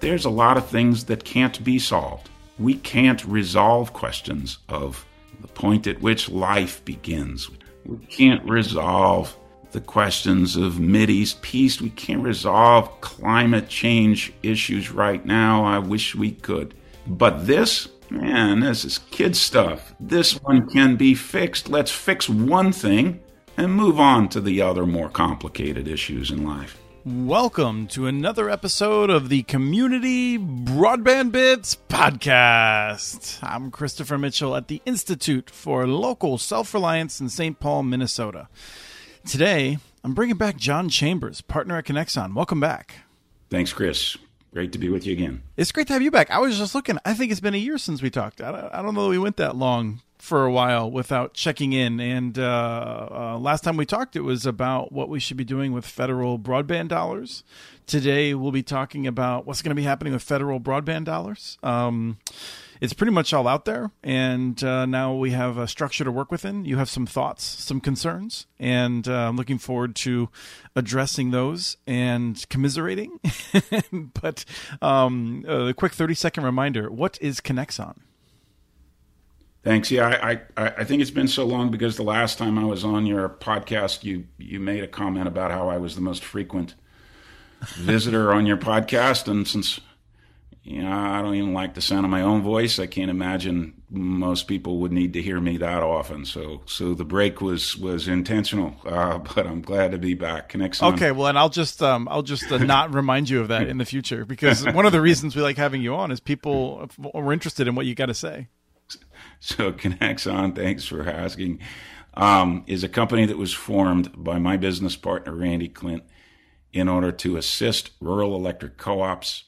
there's a lot of things that can't be solved. We can't resolve questions of the point at which life begins. We can't resolve the questions of Mideast peace. We can't resolve climate change issues right now. I wish we could. But this, man, this is kid stuff. This one can be fixed. Let's fix one thing and move on to the other more complicated issues in life. Welcome to another episode of the Community Broadband Bits podcast. I'm Christopher Mitchell at the Institute for Local Self Reliance in St. Paul, Minnesota. Today, I'm bringing back Jon Chambers, partner at Conexon. Welcome back. Thanks, Chris. Great to be with you again. It's great to have you back. I was just looking. I think it's been a year since we talked. I don't, I don't know that we went that long for a while without checking in. And uh, uh, last time we talked, it was about what we should be doing with federal broadband dollars. Today, we'll be talking about what's going to be happening with federal broadband dollars. Um, it's pretty much all out there, and uh, now we have a structure to work within. You have some thoughts, some concerns, and uh, I'm looking forward to addressing those and commiserating. but um, a quick 30 second reminder what is Conexon? Thanks. Yeah, I, I, I think it's been so long because the last time I was on your podcast, you you made a comment about how I was the most frequent visitor on your podcast, and since you know, I don't even like the sound of my own voice. I can't imagine most people would need to hear me that often. So, so the break was was intentional. Uh, but I'm glad to be back. Conexon. Okay, well, and I'll just um, I'll just uh, not remind you of that in the future because one of the reasons we like having you on is people are interested in what you got to say. So Conexon, thanks for asking, um, is a company that was formed by my business partner, Randy Klindt, in order to assist rural electric co-ops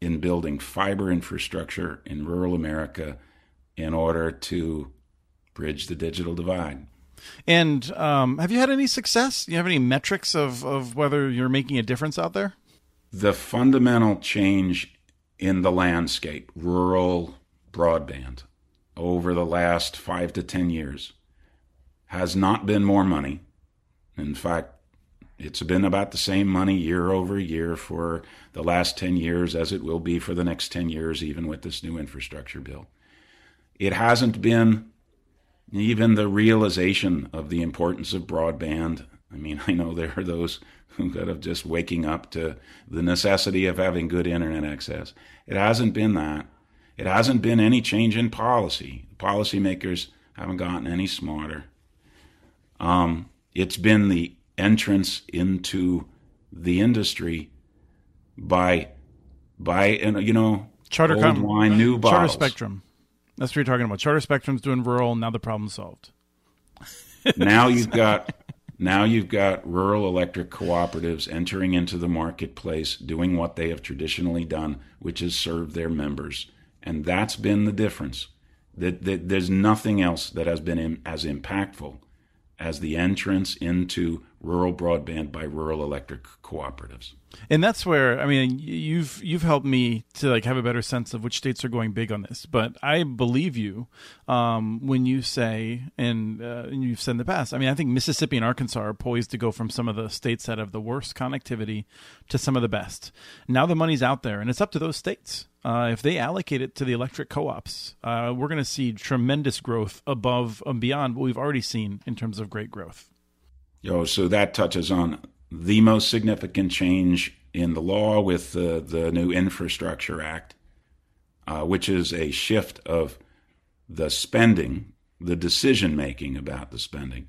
in building fiber infrastructure in rural America in order to bridge the digital divide. And um, have you had any success? Do you have any metrics of, of whether you're making a difference out there? The fundamental change in the landscape, rural broadband, over the last five to 10 years has not been more money. In fact, it's been about the same money year over year for the last 10 years as it will be for the next 10 years, even with this new infrastructure bill. It hasn't been even the realization of the importance of broadband. I mean, I know there are those who of just waking up to the necessity of having good internet access. It hasn't been that. It hasn't been any change in policy. Policymakers haven't gotten any smarter. Um, it's been the entrance into the industry by by you know charter old wine, new bottles. Charter Spectrum. That's what you're talking about. Charter Spectrum's doing rural. Now the problem's solved. now you've got now you've got rural electric cooperatives entering into the marketplace, doing what they have traditionally done, which is serve their members and that's been the difference. That, that there's nothing else that has been in, as impactful as the entrance into rural broadband by rural electric cooperatives. And that's where I mean you've you've helped me to like have a better sense of which states are going big on this. But I believe you um, when you say and, uh, and you've said in the past. I mean I think Mississippi and Arkansas are poised to go from some of the states that have the worst connectivity to some of the best. Now the money's out there, and it's up to those states. Uh, if they allocate it to the electric co-ops, uh, we're going to see tremendous growth above and beyond what we've already seen in terms of great growth. Yo, so that touches on the most significant change in the law with the, the new Infrastructure Act, uh, which is a shift of the spending, the decision making about the spending,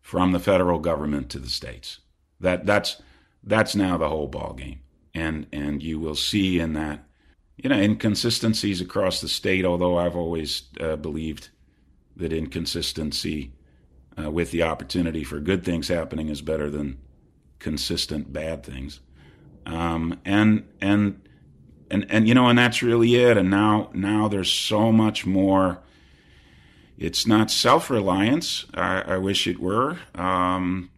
from the federal government to the states. That that's that's now the whole ball game, and and you will see in that you know, inconsistencies across the state, although I've always uh, believed that inconsistency uh, with the opportunity for good things happening is better than consistent bad things. Um, and, and, and, and, you know, and that's really it. And now, now there's so much more. It's not self reliance. I, I, wish it were. Um,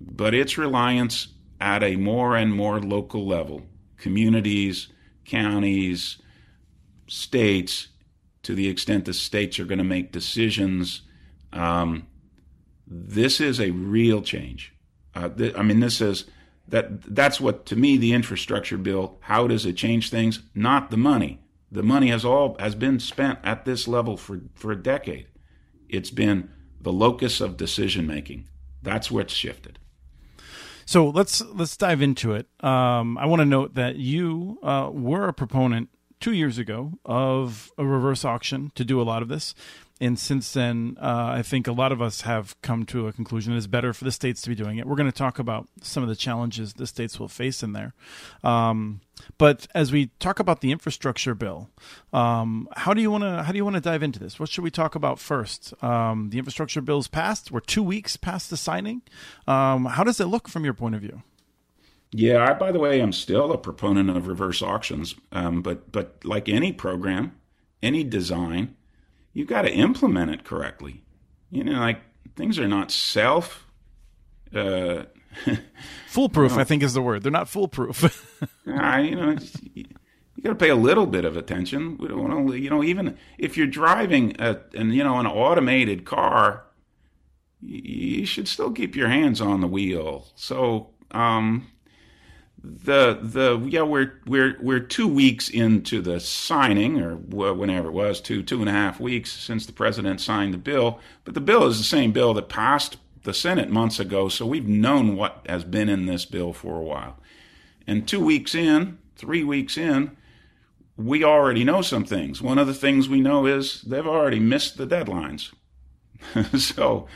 but it's reliance at a more and more local level. Communities, counties, states, to the extent the states are going to make decisions. Um, this is a real change. Uh, th- I mean, this is that that's what to me the infrastructure bill. How does it change things? Not the money. The money has all has been spent at this level for for a decade. It's been the locus of decision making. That's what's shifted. So let's let's dive into it. Um, I want to note that you uh, were a proponent two years ago of a reverse auction to do a lot of this and since then, uh, I think a lot of us have come to a conclusion it's better for the states to be doing it. We're going to talk about some of the challenges the states will face in there. Um, but as we talk about the infrastructure bill, um, how do you want to how do you want to dive into this? What should we talk about first? Um, the infrastructure bill's passed. We're two weeks past the signing. Um, how does it look from your point of view? Yeah, I, by the way, I'm still a proponent of reverse auctions, um, but but like any program, any design you've got to implement it correctly. You know, like things are not self. Uh, foolproof, I think, is the word. They're not foolproof. I, you know, you, you got to pay a little bit of attention. We don't want to, you know, even if you're driving a, and you know an automated car, you, you should still keep your hands on the wheel. So, um, the the yeah we're we're we're two weeks into the signing or whenever it was two two and a half weeks since the president signed the bill. But the bill is the same bill that passed the senate months ago so we've known what has been in this bill for a while. And two weeks in three weeks in we already know some things. One of the things we know is they've already missed the deadlines. So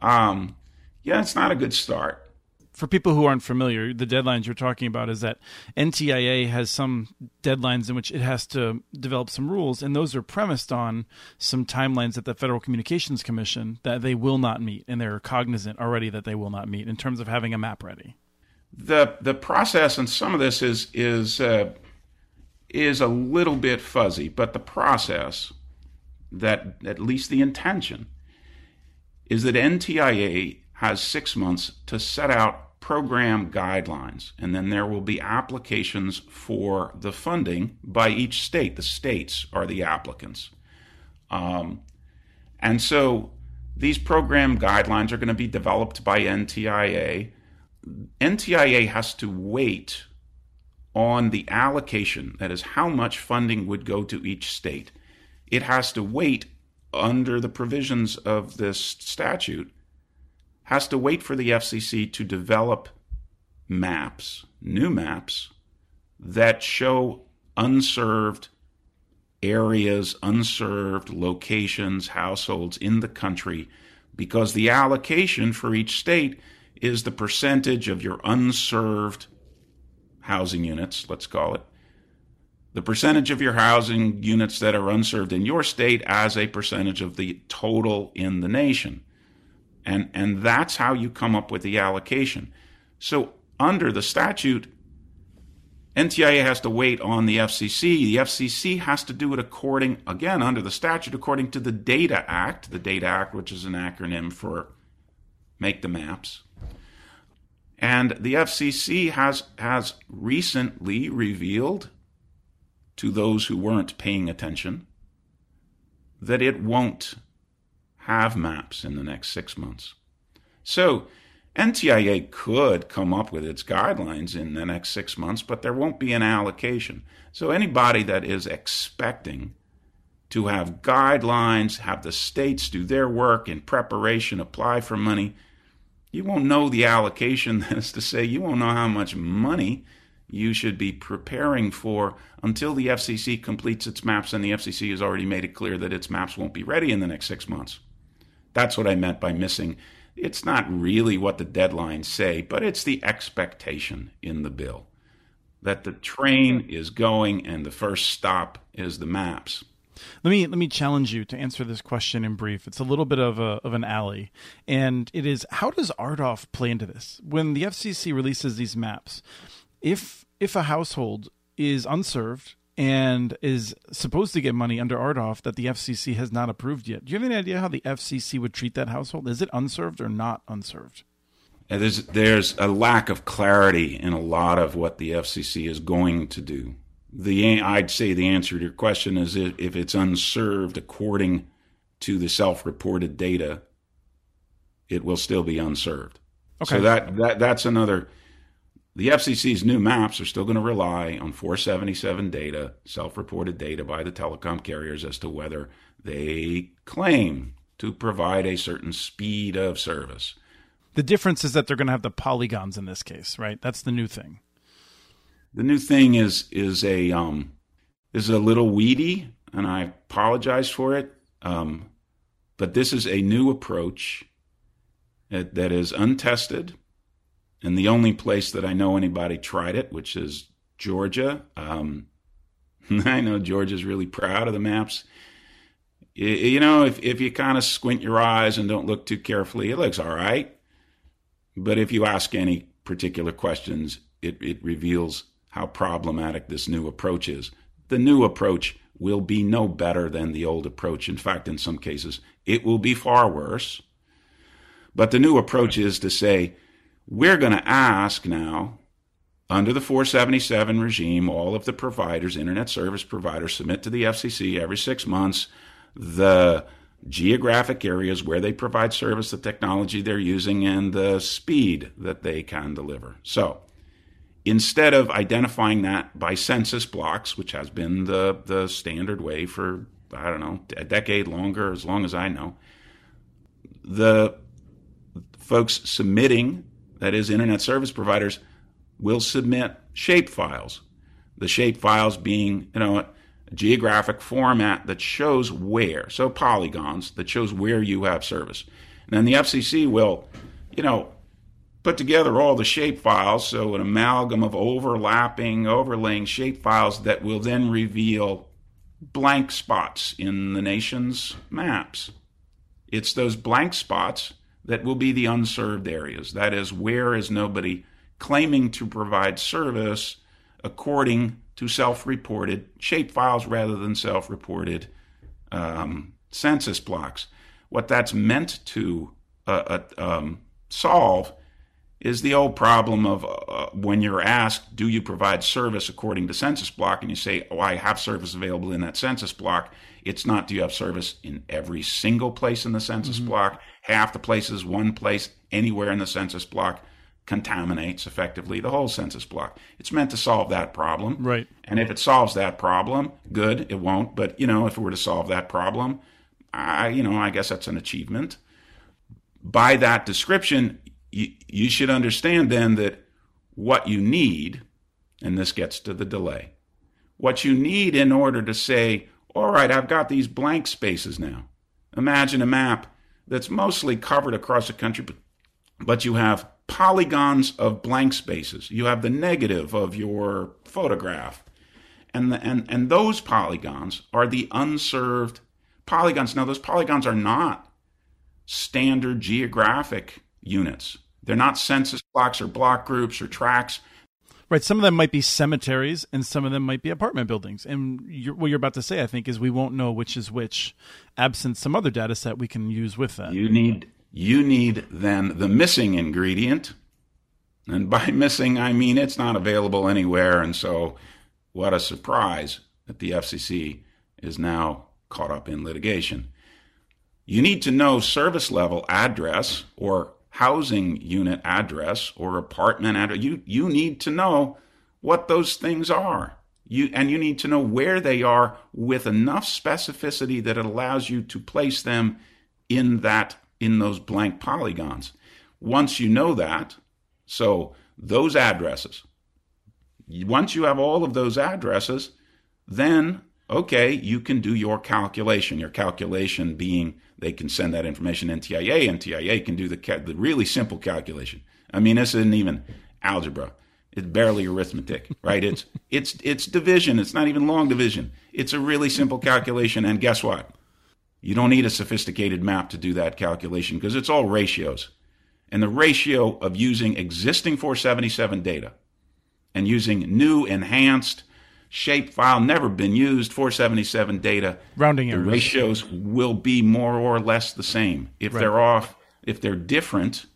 um, yeah it's not a good start for people who aren't familiar, the deadlines you're talking about is that NTIA has some deadlines in which it has to develop some rules, and those are premised on some timelines at the Federal Communications Commission that they will not meet, and they're cognizant already that they will not meet in terms of having a map ready. The the process and some of this is is uh, is a little bit fuzzy, but the process that at least the intention is that NTIA has six months to set out program guidelines, and then there will be applications for the funding by each state. The states are the applicants. Um, and so these program guidelines are going to be developed by NTIA. NTIA has to wait on the allocation, that is, how much funding would go to each state. It has to wait under the provisions of this statute has to wait for the FCC to develop maps, new maps, that show unserved areas, unserved locations, households in the country, because the allocation for each state is the percentage of your unserved housing units, let's call it, the percentage of your housing units that are unserved in your state as a percentage of the total in the nation. And, and that's how you come up with the allocation. So under the statute, NTIA has to wait on the FCC. The FCC has to do it according, again, under the statute, according to the Data Act, the Data Act, which is an acronym for Make the Maps. And the FCC has, has recently revealed to those who weren't paying attention that it won't have maps in the next six months. So NTIA could come up with its guidelines in the next six months, but there won't be an allocation. So anybody that is expecting to have guidelines, have the states do their work in preparation, apply for money, you won't know the allocation. That is to say, you won't know how much money you should be preparing for until the FCC completes its maps, and the FCC has already made it clear that its maps won't be ready in the next six months. That's what I meant by missing. It's not really what the deadlines say, but it's the expectation in the bill that the train is going and the first stop is the maps. Let me let me challenge you to answer this question in brief. It's a little bit of a of an alley, and it is how does RDOF play into this? When the FCC releases these maps, if if a household is unserved and is supposed to get money under RDOF that the FCC has not approved yet. Do you have any idea how the FCC would treat that household? Is it unserved or not unserved? And there's there's a lack of clarity in a lot of what the FCC is going to do. The I'd say the answer to your question is if it's unserved according to the self-reported data, it will still be unserved. Okay. So that that that's another the FCC's new maps are still going to rely on 477 data, self reported data by the telecom carriers as to whether they claim to provide a certain speed of service. The difference is that they're going to have the polygons in this case, right? That's the new thing. The new thing is is a um, is a little weedy, and I apologize for it. Um, but this is a new approach that, that is untested and the only place that I know anybody tried it, which is Georgia. Um, I know Georgia's really proud of the maps. You know, if, if you kind of squint your eyes and don't look too carefully, it looks all right. But if you ask any particular questions, it, it reveals how problematic this new approach is. The new approach will be no better than the old approach. In fact, in some cases, it will be far worse. But the new approach is to say, we're going to ask now, under the 477 regime, all of the providers, internet service providers, submit to the FCC every six months the geographic areas where they provide service, the technology they're using, and the speed that they can deliver. So instead of identifying that by census blocks, which has been the, the standard way for, I don't know, a decade longer, as long as I know, the folks submitting that is, internet service providers, will submit shape files. The shape files being, you know, a geographic format that shows where, so polygons that shows where you have service. And then the FCC will, you know, put together all the shape files, so an amalgam of overlapping, overlaying shape files that will then reveal blank spots in the nation's maps. It's those blank spots that will be the unserved areas. That is, where is nobody claiming to provide service according to self reported shape files rather than self reported um, census blocks. What that's meant to uh, uh, um, solve is the old problem of uh, when you're asked, do you provide service according to census block? And you say, oh, I have service available in that census block. It's not, do you have service in every single place in the census mm-hmm. block? Half the places, one place, anywhere in the census block contaminates effectively the whole census block. It's meant to solve that problem. Right. And if it solves that problem, good. It won't. But, you know, if it were to solve that problem, I, you know, I guess that's an achievement. By that description, you, you should understand then that what you need, and this gets to the delay, what you need in order to say, all right, I've got these blank spaces now. Imagine a map that's mostly covered across the country, but, but you have polygons of blank spaces. You have the negative of your photograph. And, the, and, and those polygons are the unserved polygons. Now, those polygons are not standard geographic units. They're not census blocks or block groups or tracts. Right. Some of them might be cemeteries and some of them might be apartment buildings. And you're, what you're about to say, I think, is we won't know which is which absent some other data set we can use with that. You need, you need then the missing ingredient. And by missing, I mean it's not available anywhere. And so, what a surprise that the FCC is now caught up in litigation. You need to know service level address or housing unit address or apartment address. You you need to know what those things are. You and you need to know where they are with enough specificity that it allows you to place them in that in those blank polygons. Once you know that, so those addresses. Once you have all of those addresses, then okay, you can do your calculation. Your calculation being they can send that information NTIA. NTIA can do the, the really simple calculation. I mean, this isn't even algebra. It's barely arithmetic, right? It's it's it's division. It's not even long division. It's a really simple calculation. And guess what? You don't need a sophisticated map to do that calculation because it's all ratios. And the ratio of using existing 477 data and using new enhanced shape file never been used 477 data rounding the ratios will be more or less the same if right. they're off if they're different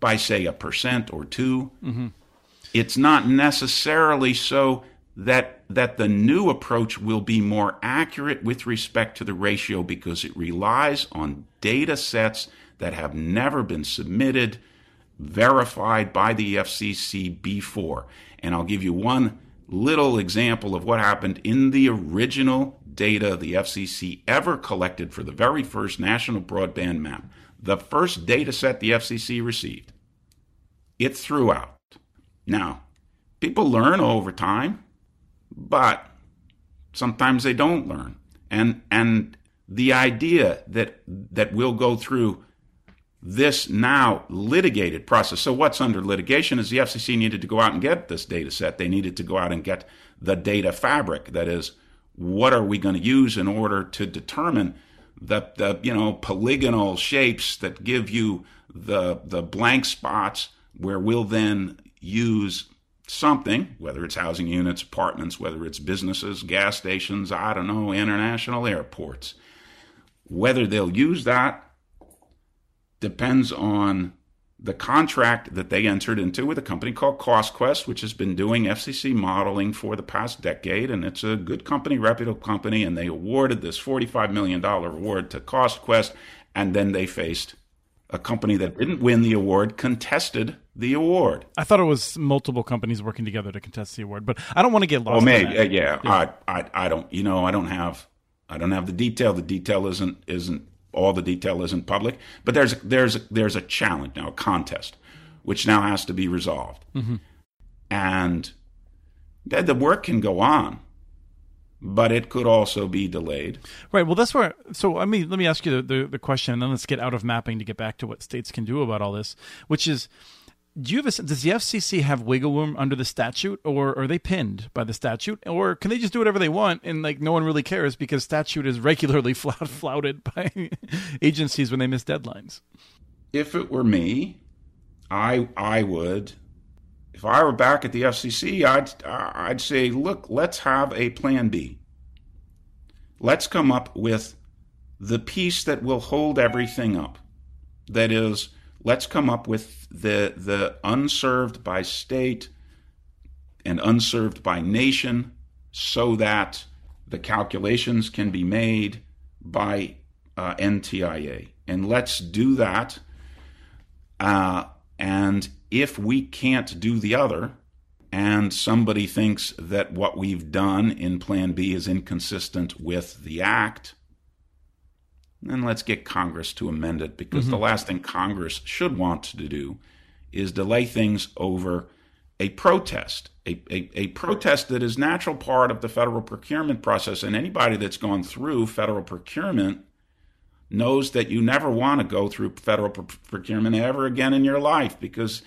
by say a percent or 2 mm-hmm. it's not necessarily so that that the new approach will be more accurate with respect to the ratio because it relies on data sets that have never been submitted verified by the FCC before. And I'll give you one little example of what happened in the original data the FCC ever collected for the very first national broadband map. The first data set the FCC received, it threw out. Now, people learn over time, but sometimes they don't learn. And and the idea that that we'll go through this now litigated process. So what's under litigation is the FCC needed to go out and get this data set. They needed to go out and get the data fabric. That is, what are we going to use in order to determine the, the you know polygonal shapes that give you the the blank spots where we'll then use something, whether it's housing units, apartments, whether it's businesses, gas stations, I don't know, international airports. Whether they'll use that depends on the contract that they entered into with a company called CostQuest, which has been doing FCC modeling for the past decade. And it's a good company, reputable company. And they awarded this $45 million award to CostQuest. And then they faced a company that didn't win the award contested the award. I thought it was multiple companies working together to contest the award, but I don't want to get lost. Oh, maybe, uh, yeah, yeah. I, I, I don't. You know, I don't have, I don't have the detail. The detail isn't isn't all the detail isn't public. But there's there's there's a challenge now, a contest, which now has to be resolved, mm-hmm. and the work can go on but it could also be delayed. Right. Well, that's where. So, let me let me ask you the, the, the, question, and then let's get out of mapping to get back to what states can do about all this. Which is, do you have a, does the FCC have wiggle room under the statute, or are they pinned by the statute, or can they just do whatever they want and like no one really cares because statute is regularly flouted by agencies when they miss deadlines? If it were me, I I would if I were back at the FCC, I'd I'd say, look, let's have a plan B. Let's come up with the piece that will hold everything up. That is, let's come up with the the unserved by state and unserved by nation so that the calculations can be made by uh, NTIA. And let's do that. Uh, and if we can't do the other, and somebody thinks that what we've done in Plan B is inconsistent with the Act, then let's get Congress to amend it because mm-hmm. the last thing Congress should want to do is delay things over a protest, a, a, a, protest that is natural part of the federal procurement process. And anybody that's gone through federal procurement knows that you never want to go through federal procurement ever again in your life because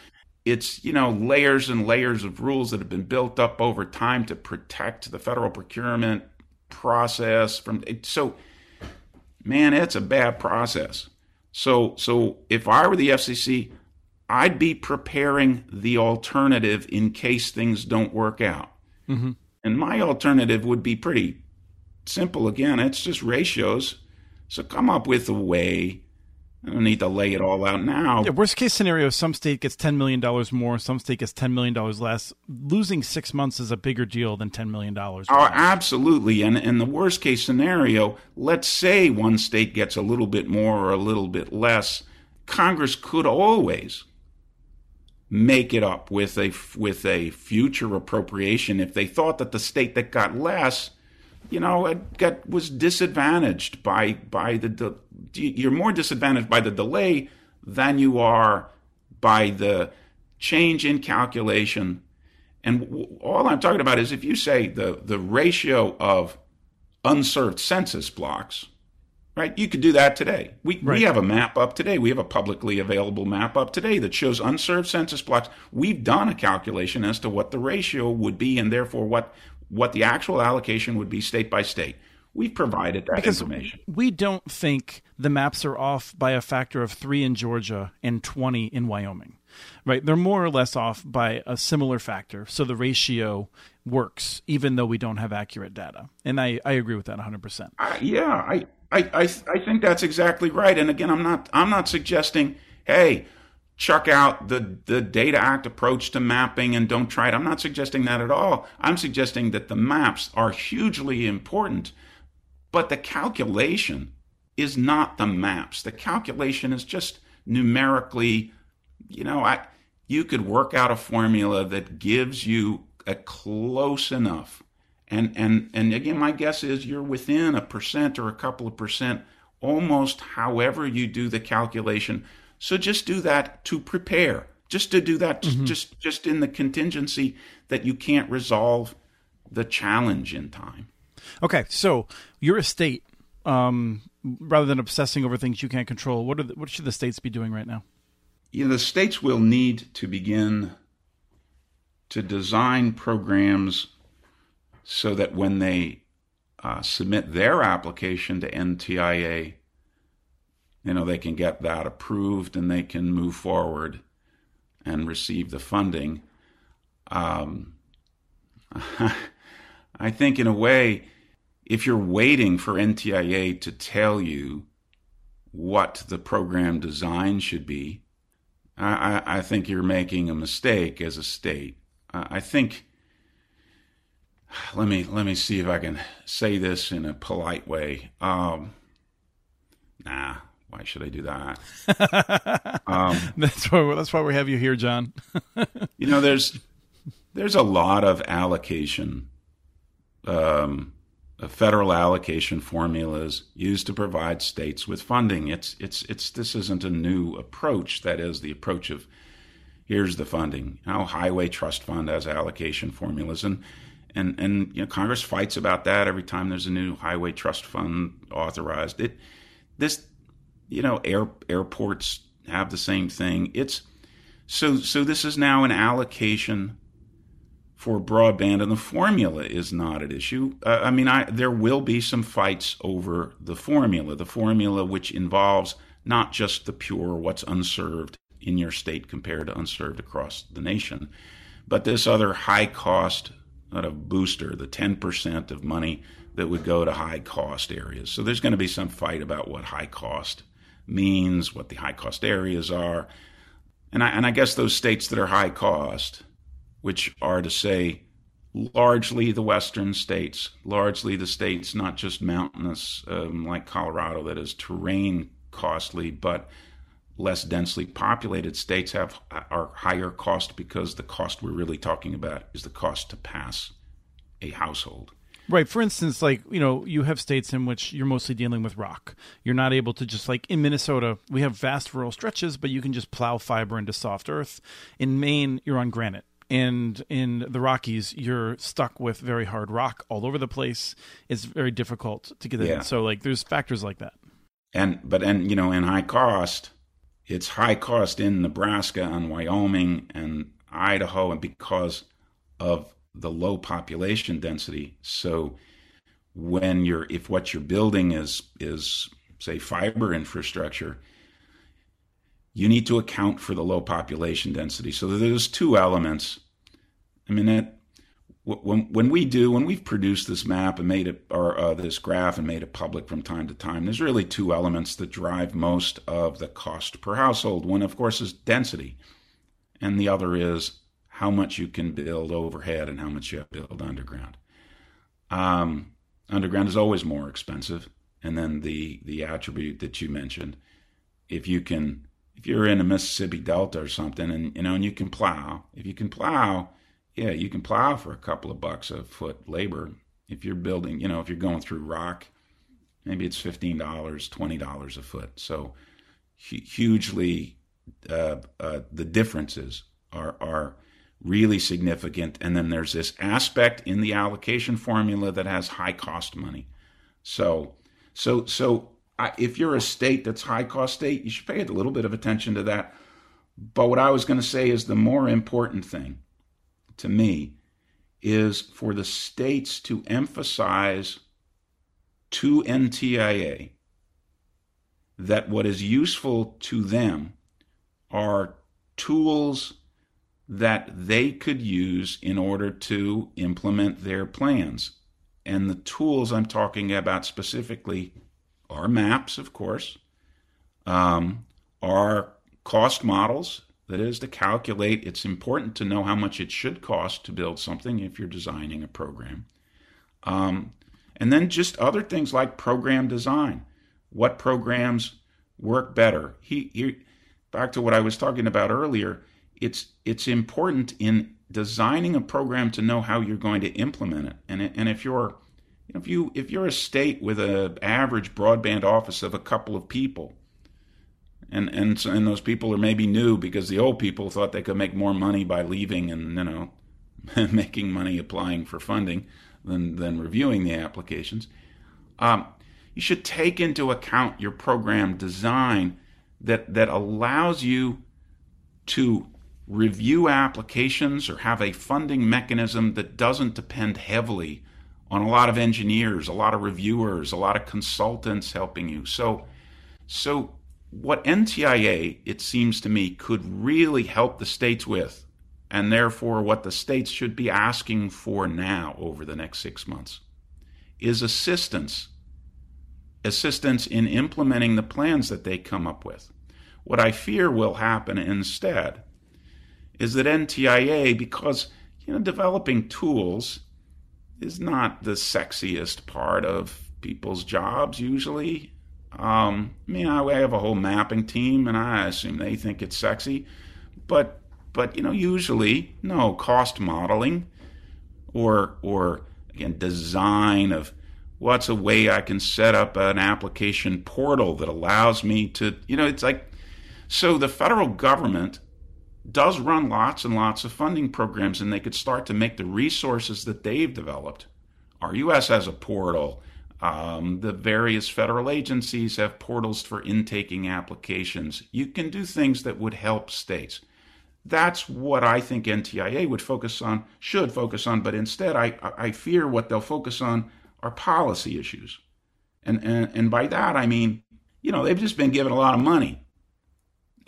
it's you know layers and layers of rules that have been built up over time to protect the federal procurement process from so man it's a bad process so so if i were the fcc i'd be preparing the alternative in case things don't work out mm-hmm. and my alternative would be pretty simple again it's just ratios so come up with a way. I don't need to lay it all out now. Yeah, worst case scenario, some state gets $10 million more, some state gets $10 million less. Losing six months is a bigger deal than $10 million. Oh, absolutely. And in the worst case scenario, let's say one state gets a little bit more or a little bit less. Congress could always make it up with a, with a future appropriation if they thought that the state that got less you know, it got was disadvantaged by by the you're more disadvantaged by the delay than you are by the change in calculation. And all I'm talking about is if you say the the ratio of unserved census blocks, right? You could do that today. We right. we have a map up today. We have a publicly available map up today that shows unserved census blocks. We've done a calculation as to what the ratio would be and therefore what what the actual allocation would be state by state. We've provided that because information. We don't think the maps are off by a factor of three in Georgia and 20 in Wyoming, right? They're more or less off by a similar factor. So the ratio works, even though we don't have accurate data. And I, I agree with that 100%. Uh, yeah, I, I, I, I think that's exactly right. And again, I'm not, I'm not suggesting, hey, chuck out the, the Data Act approach to mapping and don't try it. I'm not suggesting that at all. I'm suggesting that the maps are hugely important, but the calculation is not the maps. The calculation is just numerically you know, I you could work out a formula that gives you a close enough. And and and again, my guess is you're within a percent or a couple of percent, almost however you do the calculation. So just do that to prepare. Just to do that, mm-hmm. just just in the contingency that you can't resolve the challenge in time. Okay, so your estate, um, rather than obsessing over things you can't control, what are the, what should the states be doing right now? You know, the states will need to begin to design programs so that when they uh, submit their application to NTIA, you know, they can get that approved and they can move forward and receive the funding. Um, I think, in a way, if you're waiting for NTIA to tell you what the program design should be, I, I think you're making a mistake as a state. I think. Let me let me see if I can say this in a polite way. Um, nah, why should I do that? um, that's why that's why we have you here, Jon. you know, there's there's a lot of allocation, um, federal allocation formulas used to provide states with funding. It's it's it's this isn't a new approach. That is the approach of here's the funding. Now, Highway Trust Fund has allocation formulas, and and and you know Congress fights about that every time there's a new Highway Trust Fund authorized. It this you know air, airports have the same thing. It's so so this is now an allocation for broadband, and the formula is not at issue. Uh, I mean, I, there will be some fights over the formula, the formula which involves not just the pure what's unserved in your state compared to unserved across the nation, but this other high cost of booster, the 10% of money that would go to high cost areas. So there's going to be some fight about what high cost means, what the high cost areas are. And I, and I guess those states that are high cost, which are to say largely the western states, largely the states not just mountainous um, like Colorado that is terrain costly, but less densely populated states have are higher cost because the cost we're really talking about is the cost to pass a household. Right. For instance, like, you know, you have states in which you're mostly dealing with rock. You're not able to just, like, in Minnesota, we have vast rural stretches, but you can just plow fiber into soft earth. In Maine, you're on granite and in the Rockies, you're stuck with very hard rock all over the place. It's very difficult to get it. Yeah. So like, there's factors like that. And but and you know, in high cost, it's high cost in Nebraska and Wyoming and Idaho, and because of the low population density. So when you're if what you're building is is say fiber infrastructure, you need to account for the low population density. So there's two elements. I mean, that when when we do when we've produced this map and made it or uh, this graph and made it public from time to time, there's really two elements that drive most of the cost per household. One, of course, is density, and the other is how much you can build overhead and how much you have to build underground. Um, underground is always more expensive, and then the the attribute that you mentioned, if you can if you're in a Mississippi Delta or something, and you know, and you can plow. If you can plow, yeah, you can plow for a couple of bucks a foot labor. If you're building, you know, if you're going through rock, maybe it's fifteen dollars, twenty dollars a foot. So hugely, uh, uh, the differences are are really significant. And then there's this aspect in the allocation formula that has high cost money. So so so I, if you're a state that's high cost state, you should pay a little bit of attention to that. But what I was going to say is the more important thing to me is for the states to emphasize to NTIA that what is useful to them are tools that they could use in order to implement their plans. And the tools I'm talking about specifically are maps, of course, um, are cost models. That is to calculate. It's important to know how much it should cost to build something if you're designing a program. Um, and then just other things like program design. What programs work better? He, he, back to what I was talking about earlier, it's it's important in designing a program to know how you're going to implement it. And and if you're if you if you're a state with an average broadband office of a couple of people, and and and those people are maybe new because the old people thought they could make more money by leaving and you know making money applying for funding than than reviewing the applications. Um, you should take into account your program design that that allows you to review applications or have a funding mechanism that doesn't depend heavily on a lot of engineers, a lot of reviewers, a lot of consultants helping you. So so what NTIA it seems to me could really help the states with and therefore what the states should be asking for now over the next 6 months is assistance assistance in implementing the plans that they come up with. What I fear will happen instead is that NTIA, because you know developing tools is not the sexiest part of people's jobs usually. Um, I mean, I have a whole mapping team, and I assume they think it's sexy, but but you know, usually no cost modeling or or again design of what's a way I can set up an application portal that allows me to, you know, it's like, so the federal government does run lots and lots of funding programs, and they could start to make the resources that they've developed. RUS has a portal. Um, the various federal agencies have portals for intaking applications. You can do things that would help states. That's what I think NTIA would focus on, should focus on, but instead I, I fear what they'll focus on are policy issues. And, and, and by that, I mean, you know, they've just been given a lot of money.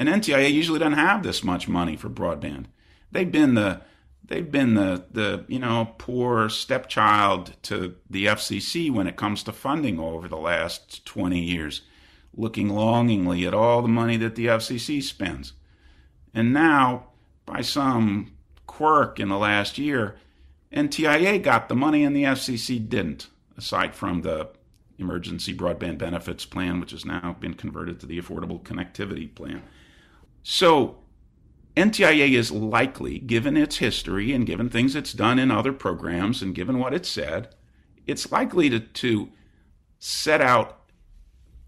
And NTIA usually doesn't have this much money for broadband. They've been the they've been the the you know poor stepchild to the FCC when it comes to funding over the last 20 years, looking longingly at all the money that the FCC spends. And now, by some quirk in the last year, NTIA got the money and the FCC didn't aside from the emergency broadband benefits plan, which has now been converted to the affordable connectivity plan. So, NTIA is likely, given its history and given things it's done in other programs and given what it said, it's likely to, to set out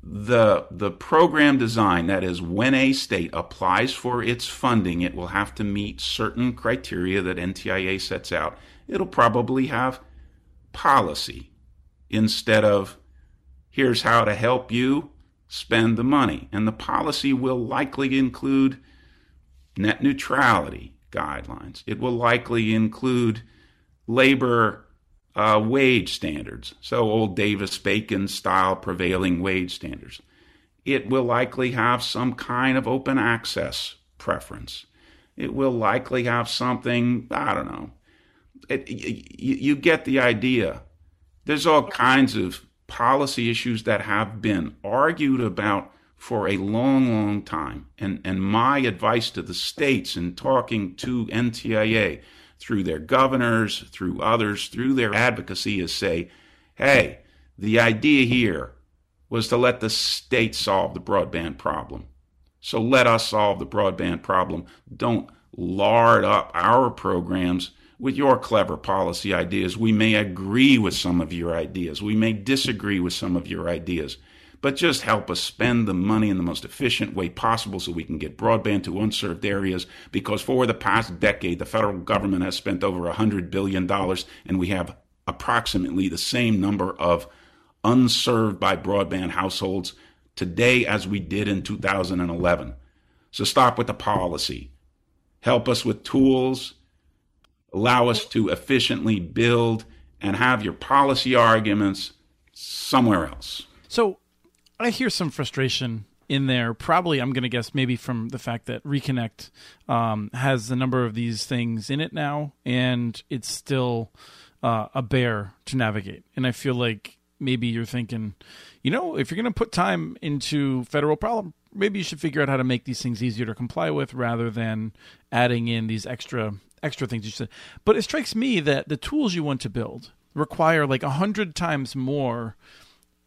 the the program design that is when a state applies for its funding it will have to meet certain criteria that NTIA sets out. It'll probably have policy instead of here's how to help you spend the money. And the policy will likely include net neutrality guidelines. It will likely include labor uh, wage standards, so old Davis Bacon style prevailing wage standards. It will likely have some kind of open access preference. It will likely have something, I don't know. It, you, you get the idea there's all kinds of policy issues that have been argued about for a long, long time. And, and my advice to the states in talking to NTIA through their governors, through others, through their advocacy is say, hey, the idea here was to let the state solve the broadband problem. So let us solve the broadband problem. Don't lard up our programs with your clever policy ideas. We may agree with some of your ideas. We may disagree with some of your ideas. But just help us spend the money in the most efficient way possible so we can get broadband to unserved areas. Because for the past decade, the federal government has spent over $100 billion, and we have approximately the same number of unserved by broadband households today as we did in 2011. So stop with the policy. Help us with tools allow us to efficiently build and have your policy arguments somewhere else. So I hear some frustration in there. Probably, I'm going to guess maybe from the fact that Reconnect um, has a number of these things in it now, and it's still uh, a bear to navigate. And I feel like maybe you're thinking, you know, if you're going to put time into federal problem, maybe you should figure out how to make these things easier to comply with rather than adding in these extra extra things you said. But it strikes me that the tools you want to build require like a hundred times more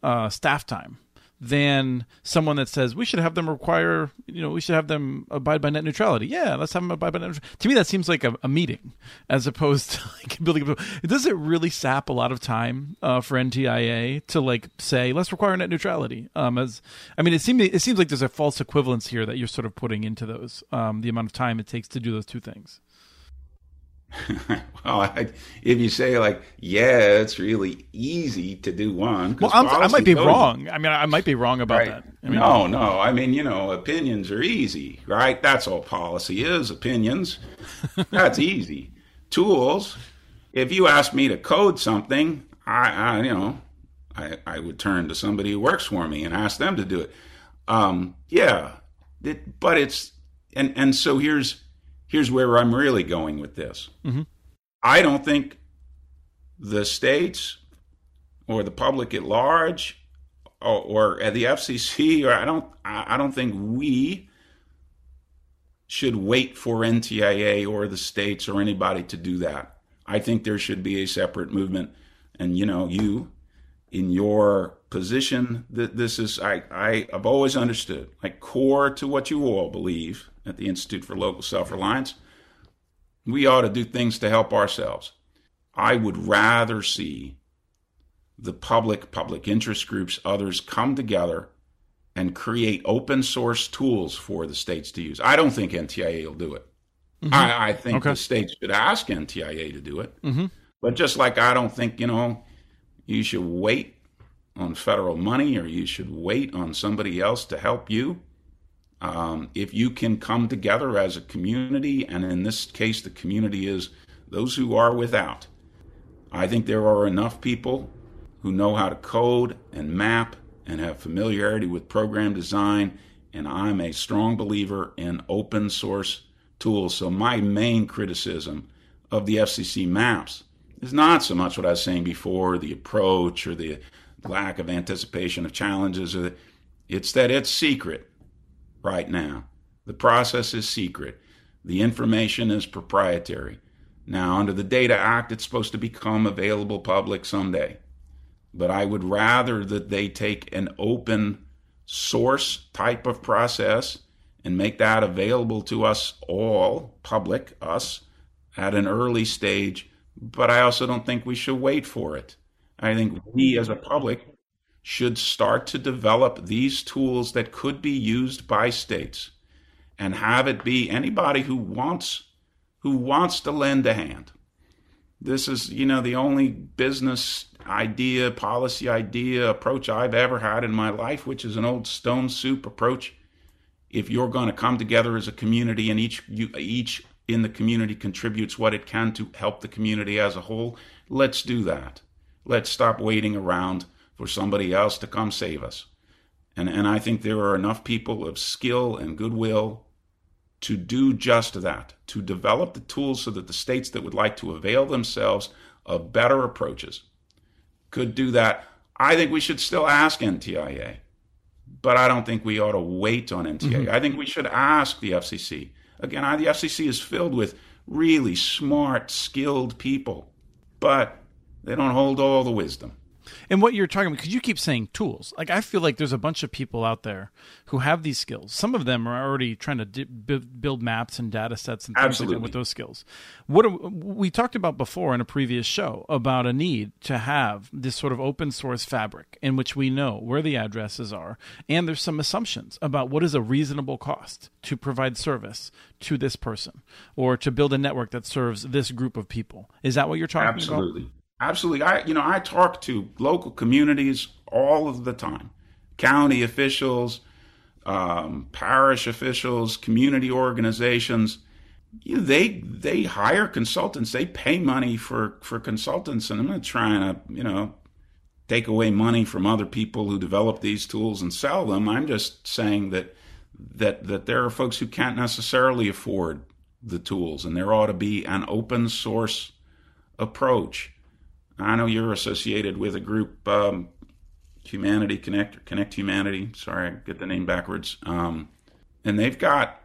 uh, staff time than someone that says we should have them require, you know, we should have them abide by net neutrality. Yeah, let's have them abide by net neutrality. To me, that seems like a, a meeting as opposed to like building. A, does it really sap a lot of time uh, for NTIA to like say let's require net neutrality? Um, as I mean, it seems it seems like there's a false equivalence here that you're sort of putting into those um, the amount of time it takes to do those two things. well, I, if you say like, yeah, it's really easy to do one. Well, i might be wrong. I mean, I might be wrong about right. that. I mean, no, no. I mean, you know, opinions are easy, right? That's all policy is. Opinions. That's easy. Tools. If you ask me to code something, I, I you know, I, I would turn to somebody who works for me and ask them to do it. Um, yeah, it, but it's and and so here's here's where I'm really going with this. Mm-hmm. I don't think the states or the public at large or, or the FCC or I don't I don't think we should wait for NTIA or the states or anybody to do that. I think there should be a separate movement and you know you in your position that this is I, I have always understood like core to what you all believe at the Institute for Local Self Reliance. We ought to do things to help ourselves. I would rather see the public, public interest groups, others come together and create open source tools for the states to use. I don't think NTIA will do it. Mm-hmm. I, I, think okay. the states should ask NTIA to do it. Mm-hmm. But just like I don't think, you know, you should wait on federal money or you should wait on somebody else to help you. Um, if you can come together as a community, and in this case, the community is those who are without, I think there are enough people who know how to code and map and have familiarity with program design. And I'm a strong believer in open source tools. So, my main criticism of the FCC maps is not so much what I was saying before the approach or the lack of anticipation of challenges. Or the, it's that it's secret right now. The process is secret. The information is proprietary. Now, under the Data Act, it's supposed to become available public someday. But I would rather that they take an open source type of process and make that available to us all, public, us, at an early stage. But I also don't think we should wait for it. I think we as a public should start to develop these tools that could be used by states and have it be anybody who wants who wants to lend a hand. This is, you know, the only business idea, policy idea, approach I've ever had in my life, which is an old stone soup approach. If you're going to come together as a community and each you, each in the community contributes what it can to help the community as a whole, let's do that. Let's stop waiting around for somebody else to come save us. And, and I think there are enough people of skill and goodwill to do just that, to develop the tools so that the states that would like to avail themselves of better approaches could do that. I think we should still ask NTIA, but I don't think we ought to wait on NTIA. Mm-hmm. I think we should ask the FCC. Again, I, the FCC is filled with really smart, skilled people, but they don't hold all the wisdom. And what you're talking about, because you keep saying tools. Like I feel like there's a bunch of people out there who have these skills. Some of them are already trying to build maps and data sets and things Absolutely. like that with those skills. What are, we talked about before in a previous show about a need to have this sort of open source fabric in which we know where the addresses are, and there's some assumptions about what is a reasonable cost to provide service to this person or to build a network that serves this group of people. Is that what you're talking Absolutely. about? Absolutely. Absolutely. I you know, I talk to local communities all of the time. County officials, um, parish officials, community organizations. You know, they they hire consultants. They pay money for for consultants, and I'm not trying to you know take away money from other people who develop these tools and sell them. I'm just saying that that that there are folks who can't necessarily afford the tools, and there ought to be an open source approach I know you're associated with a group, um, Humanity Connect, Connect Humanity. Sorry, I get the name backwards. Um, and they've got,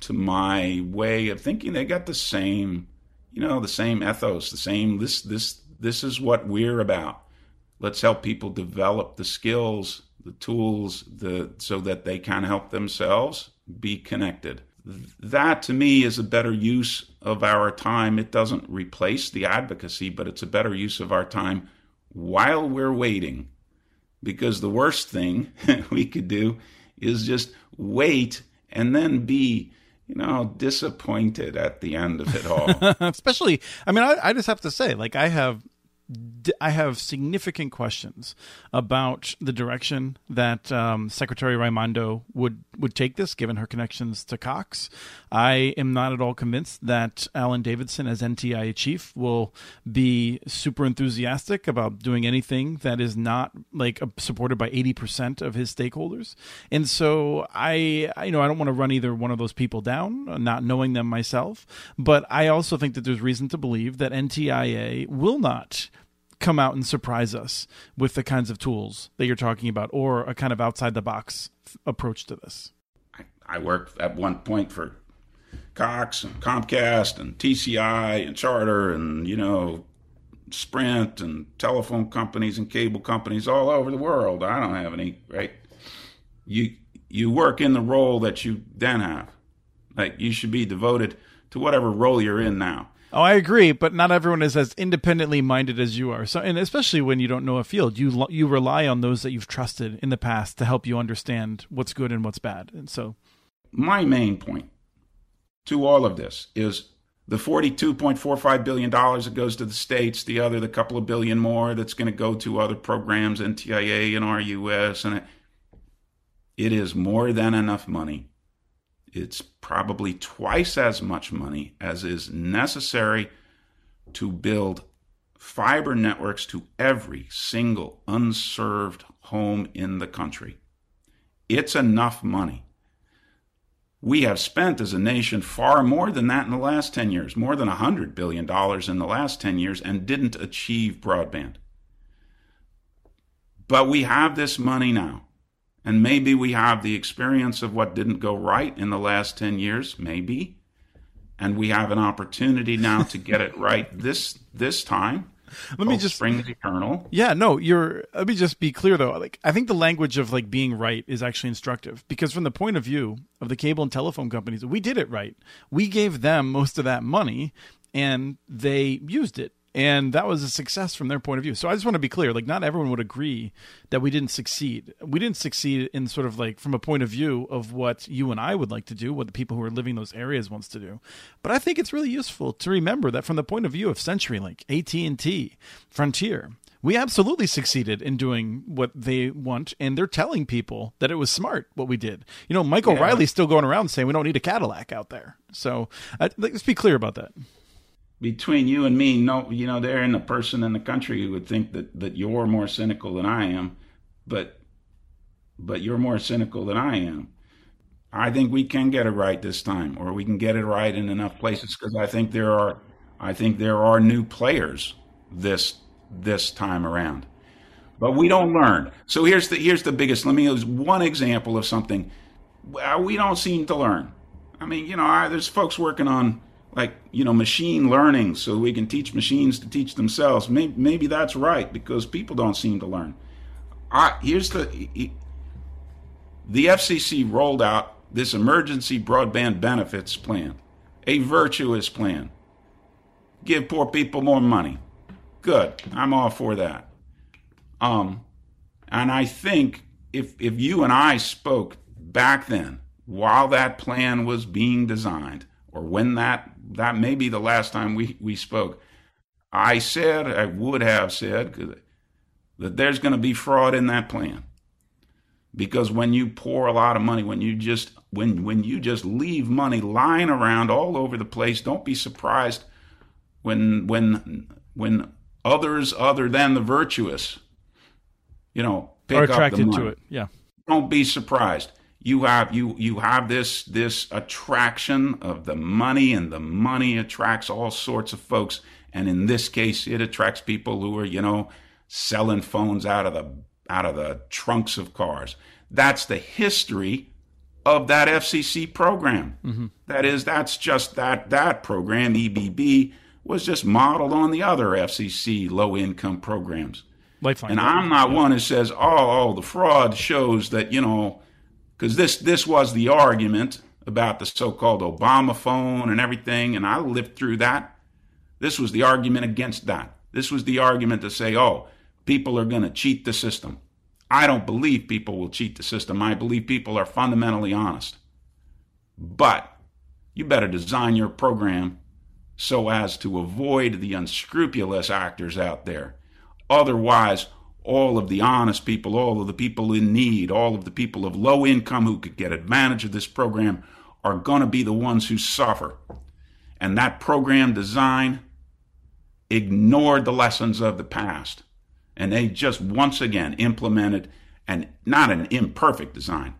to my way of thinking, they got the same, you know, the same ethos, the same. This, this, this is what we're about. Let's help people develop the skills the tools the, so that they can help themselves be connected. That to me is a better use of our time. It doesn't replace the advocacy, but it's a better use of our time while we're waiting. Because the worst thing we could do is just wait and then be you know, disappointed at the end of it all. Especially, I mean, I, I, just have to say, like, I have I have significant questions about the direction that um, Secretary Raimondo would would take this, given her connections to Cox. I am not at all convinced that Alan Davidson, as NTIA chief, will be super enthusiastic about doing anything that is not like supported by eighty percent of his stakeholders. And so I, you know, I don't want to run either one of those people down, not knowing them myself. But I also think that there's reason to believe that NTIA will not come out and surprise us with the kinds of tools that you're talking about or a kind of outside the box approach to this? I, worked at one point for Cox and Comcast and TCI and Charter and, you know, Sprint and telephone companies and cable companies all over the world. I don't have any, right? You you work in the role that you then have. Like you should be devoted to whatever role you're in now. Oh, I agree, but not everyone is as independently minded as you are. So, and especially when you don't know a field, you you rely on those that you've trusted in the past to help you understand what's good and what's bad. And so, my main point to all of this is the $42.45 billion that goes to the states, the other, the couple of billion more that's going to go to other programs, NTIA and RUS, and it is more than enough money it's probably twice as much money as is necessary to build fiber networks to every single unserved home in the country. It's enough money. We have spent as a nation far more than that in the last 10 years, more than $100 billion in the last 10 years, and didn't achieve broadband. But we have this money now. And maybe we have the experience of what didn't go right in the last 10 years, maybe. And we have an opportunity now to get it right this this time. Let me just bring the eternal. Yeah, no, you're let me just be clear though. Like I think the language of like being right is actually instructive because from the point of view of the cable and telephone companies, we did it right. We gave them most of that money and they used it and that was a success from their point of view. So I just want to be clear, like not everyone would agree that we didn't succeed. We didn't succeed in sort of like from a point of view of what you and I would like to do, what the people who are living those areas wants to do. But I think it's really useful to remember that from the point of view of CenturyLink, AT&T, Frontier, we absolutely succeeded in doing what they want, and they're telling people that it was smart what we did. You know, Michael yeah. Riley's still going around saying we don't need a Cadillac out there. So uh, let's be clear about that between you and me, no, you know, there ain't a person in the country who would think that, that you're more cynical than I am, but but you're more cynical than I am. I think we can get it right this time, or we can get it right in enough places because I think there are I think there are new players this this time around. But we don't learn. So here's the here's the biggest. Let me use one example of something well, we don't seem to learn. I mean, you know, I, there's folks working on like you know machine learning so we can teach machines to teach themselves. Maybe, maybe that's right because people don't seem to learn. I, here's the the fcc rolled out this emergency broadband benefits plan a virtuous plan. Give poor people more money. Good. I'm all for that. Um and i think if if you and i spoke back then while that plan was being designed or when that that may be the last time we, we spoke. I said, I would have said, that there's going to be fraud in that plan. Because when you pour a lot of money, when you just when when you just leave money lying around all over the place, don't be surprised when when when others other than the virtuous, you know, pick are attracted up to it. Yeah. Don't be surprised you have you you have this this attraction of the money and the money attracts all sorts of folks. And in this case it attracts people who are you know selling phones out of the out of the trunks of cars. That's the history of that FCC program. Mm-hmm. that is that's just that that program EBB was just modeled on the other FCC low income programs. Lifeline. And I'm not one who says, oh, oh, the fraud shows that, you know, because this, this was the argument about the so called Obama phone and everything. And I lived through that. This was the argument against that. This was the argument to say, oh, people are going to cheat the system. I don't believe people will cheat the system. I believe people are fundamentally honest. But you better design your program so as to avoid the unscrupulous actors out there. Otherwise, all of the honest people, all of the people in need, all of the people of low income who could get advantage of this program are going to be the ones who suffer. And that program design ignored the lessons of the past. And they just once again implemented and not an imperfect design,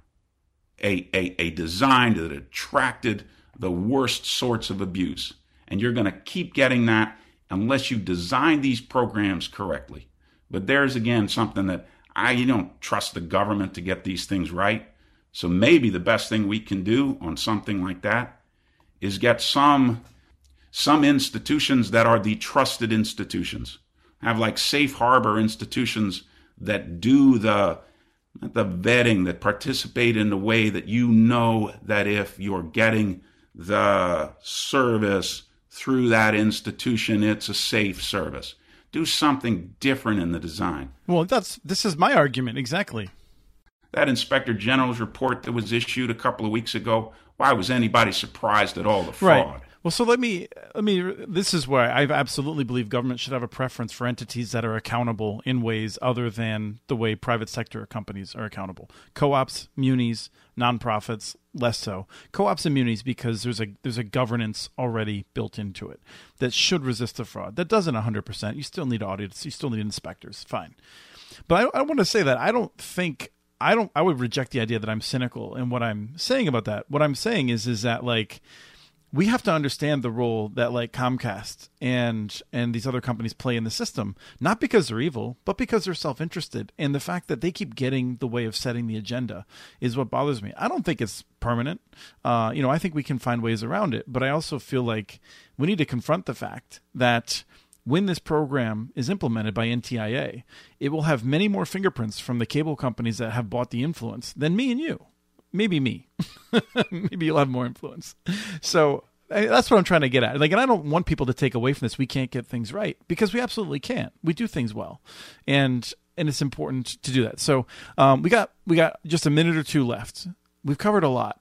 a, a, a design that attracted the worst sorts of abuse. And you're going to keep getting that unless you design these programs correctly. But there's again something that I don't trust the government to get these things right. So maybe the best thing we can do on something like that is get some some institutions that are the trusted institutions. Have like safe harbor institutions that do the the vetting that participate in the way that you know that if you're getting the service through that institution, it's a safe service. Do something different in the design. Well, that's this is my argument exactly. That inspector general's report that was issued a couple of weeks ago. Why was anybody surprised at all the fraud? Right. Well, so let me let me. This is where I absolutely believe government should have a preference for entities that are accountable in ways other than the way private sector companies are accountable. Co-ops, munis, nonprofits, less so. Co-ops and munis because there's a there's a governance already built into it that should resist the fraud. That doesn't 100. percent You still need audits. You still need inspectors. Fine, but I, I want to say that I don't think I don't I would reject the idea that I'm cynical in what I'm saying about that. What I'm saying is is that like we have to understand the role that like Comcast and and these other companies play in the system, not because they're evil, but because they're self-interested. And the fact that they keep getting the way of setting the agenda is what bothers me. I don't think it's permanent. Uh, you know, I think we can find ways around it, but I also feel like we need to confront the fact that when this program is implemented by NTIA, it will have many more fingerprints from the cable companies that have bought the influence than me and you maybe me. maybe you'll have more influence. So that's what I'm trying to get at. Like, and I don't want people to take away from this. We can't get things right because we absolutely can't. We do things well, and and it's important to do that. So um, we got we got just a minute or two left. We've covered a lot.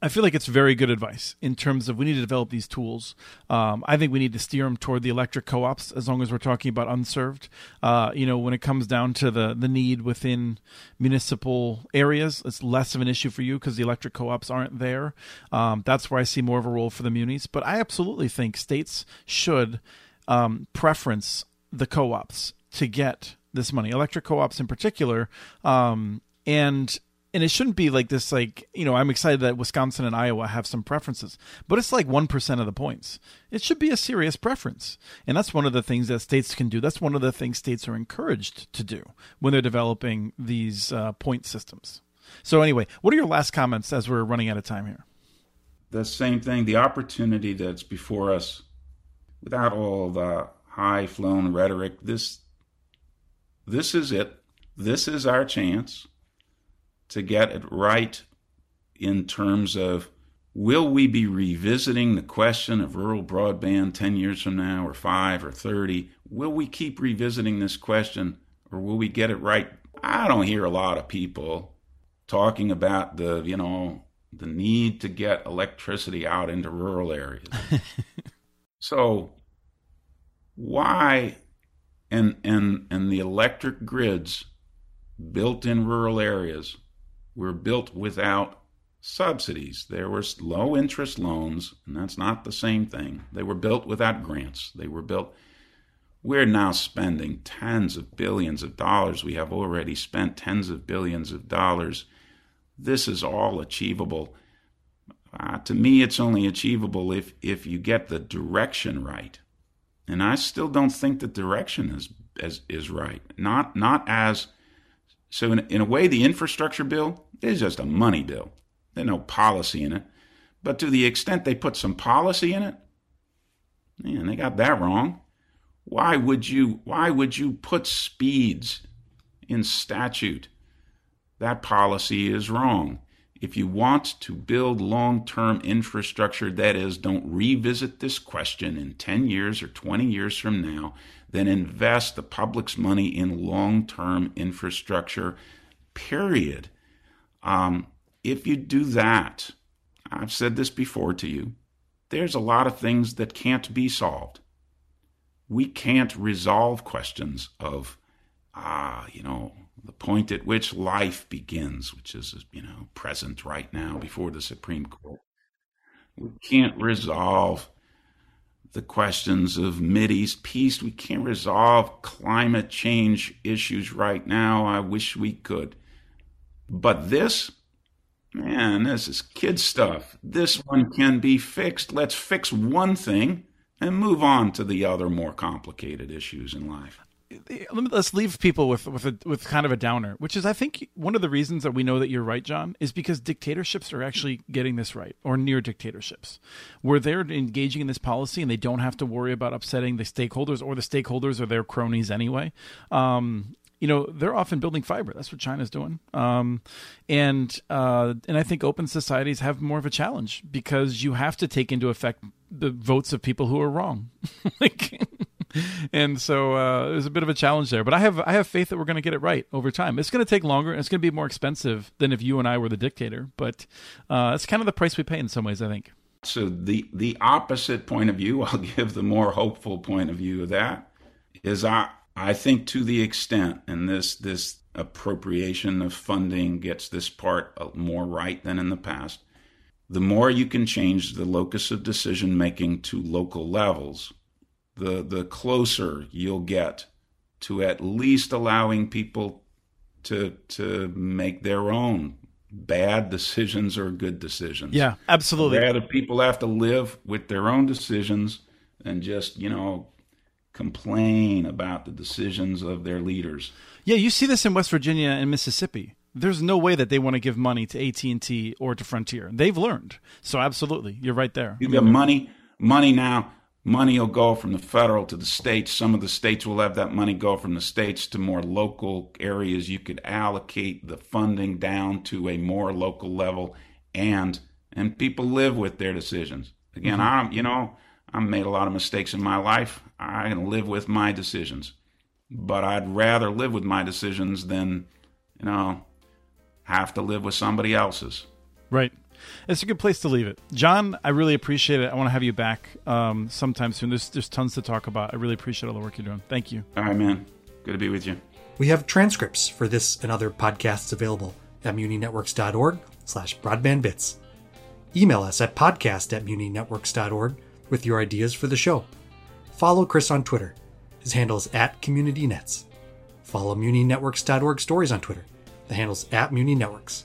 I feel like it's very good advice in terms of we need to develop these tools. Um, I think we need to steer them toward the electric co-ops as long as we're talking about unserved. Uh, you know, when it comes down to the the need within municipal areas, it's less of an issue for you because the electric co-ops aren't there. Um, that's where I see more of a role for the munis. But I absolutely think states should um, preference the co-ops to get this money, electric co-ops in particular. Um, and and it shouldn't be like this like you know i'm excited that wisconsin and iowa have some preferences but it's like 1% of the points. It should be a serious preference. And that's one of the things that states can do. That's one of the things states are encouraged to do when they're developing these uh, point systems. So anyway what are your last comments as we're running out of time here? The same thing. The opportunity that's before us without all the high flown rhetoric this this is it. This is our chance to get it right in terms of will we be revisiting the question of rural broadband 10 years from now or 5 or 30 will we keep revisiting this question or will we get it right? I don't hear a lot of people talking about the you know the need to get electricity out into rural areas. So why and and and the electric grids built in rural areas were built without subsidies. There were low interest loans, and that's not the same thing. They were built without grants. They were built. We're now spending tens of billions of dollars. We have already spent tens of billions of dollars. This is all achievable. Uh, to me, it's only achievable if, if you get the direction right. And I still don't think the direction is, is, is right. Not, not as so, in, in a way, the infrastructure bill is just a money bill. There's no policy in it. But to the extent they put some policy in it, man, they got that wrong. Why would you why would you put speeds in statute? That policy is wrong. If you want to build long term infrastructure, that is, don't revisit this question in 10 years or 20 years from now, then invest the public's money in long term infrastructure, period. Um, if you do that, I've said this before to you, there's a lot of things that can't be solved. We can't resolve questions of, ah, you know, the point at which life begins, which is, you know, present right now before the Supreme Court. We can't resolve the questions of Mideast peace. We can't resolve climate change issues right now. I wish we could. But this, man, this is kid stuff. This one can be fixed. Let's fix one thing and move on to the other more complicated issues in life let's leave people with with a, with kind of a downer, which is I think one of the reasons that we know that you're right, Jon, is because dictatorships are actually getting this right, or near dictatorships, where they're engaging in this policy and they don't have to worry about upsetting the stakeholders, or the stakeholders are their cronies anyway. Um, you know they're often building fiber. That's what China's doing, um, and uh, and I think open societies have more of a challenge because you have to take into effect the votes of people who are wrong. like and so uh, there's a bit of a challenge there. But I have I have faith that we're going to get it right over time. It's going to take longer and it's going to be more expensive than if you and I were the dictator. But uh, it's kind of the price we pay in some ways, I think. So the the opposite point of view, I'll give the more hopeful point of view of that is I I think to the extent and this this appropriation of funding gets this part more right than in the past. The more you can change the locus of decision making to local levels, the the closer you'll get to at least allowing people to to make their own bad decisions or good decisions. Yeah, absolutely. Rather people have to live with their own decisions and just, you know, complain about the decisions of their leaders. Yeah, you see this in West Virginia and Mississippi. There's no way that they want to give money to AT&T or to Frontier. They've learned. So absolutely, you're right there. You got money money now money will go from the federal to the states. Some of the states will have that money go from the states to more local areas. You could allocate the funding down to a more local level, and and people live with their decisions. Again, mm-hmm. I'm you know I've made a lot of mistakes in my life. I can live with my decisions, but I'd rather live with my decisions than you know have to live with somebody else's. Right. It's a good place to leave it. Jon, I really appreciate it. I want to have you back um, sometime soon. There's, there's tons to talk about. I really appreciate all the work you're doing. Thank you. All right, man. Good to be with you. We have transcripts for this and other podcasts available at muninetworks.org slash broadbandbits. Email us at podcast at muninetworks.org with your ideas for the show. Follow Chris on Twitter. His handle is at CommunityNets. Follow muninetworks.org stories on Twitter. The handle's at muninetworks.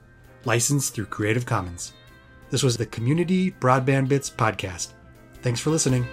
licensed through Creative Commons. This was the Community Broadband Bits podcast. Thanks for listening.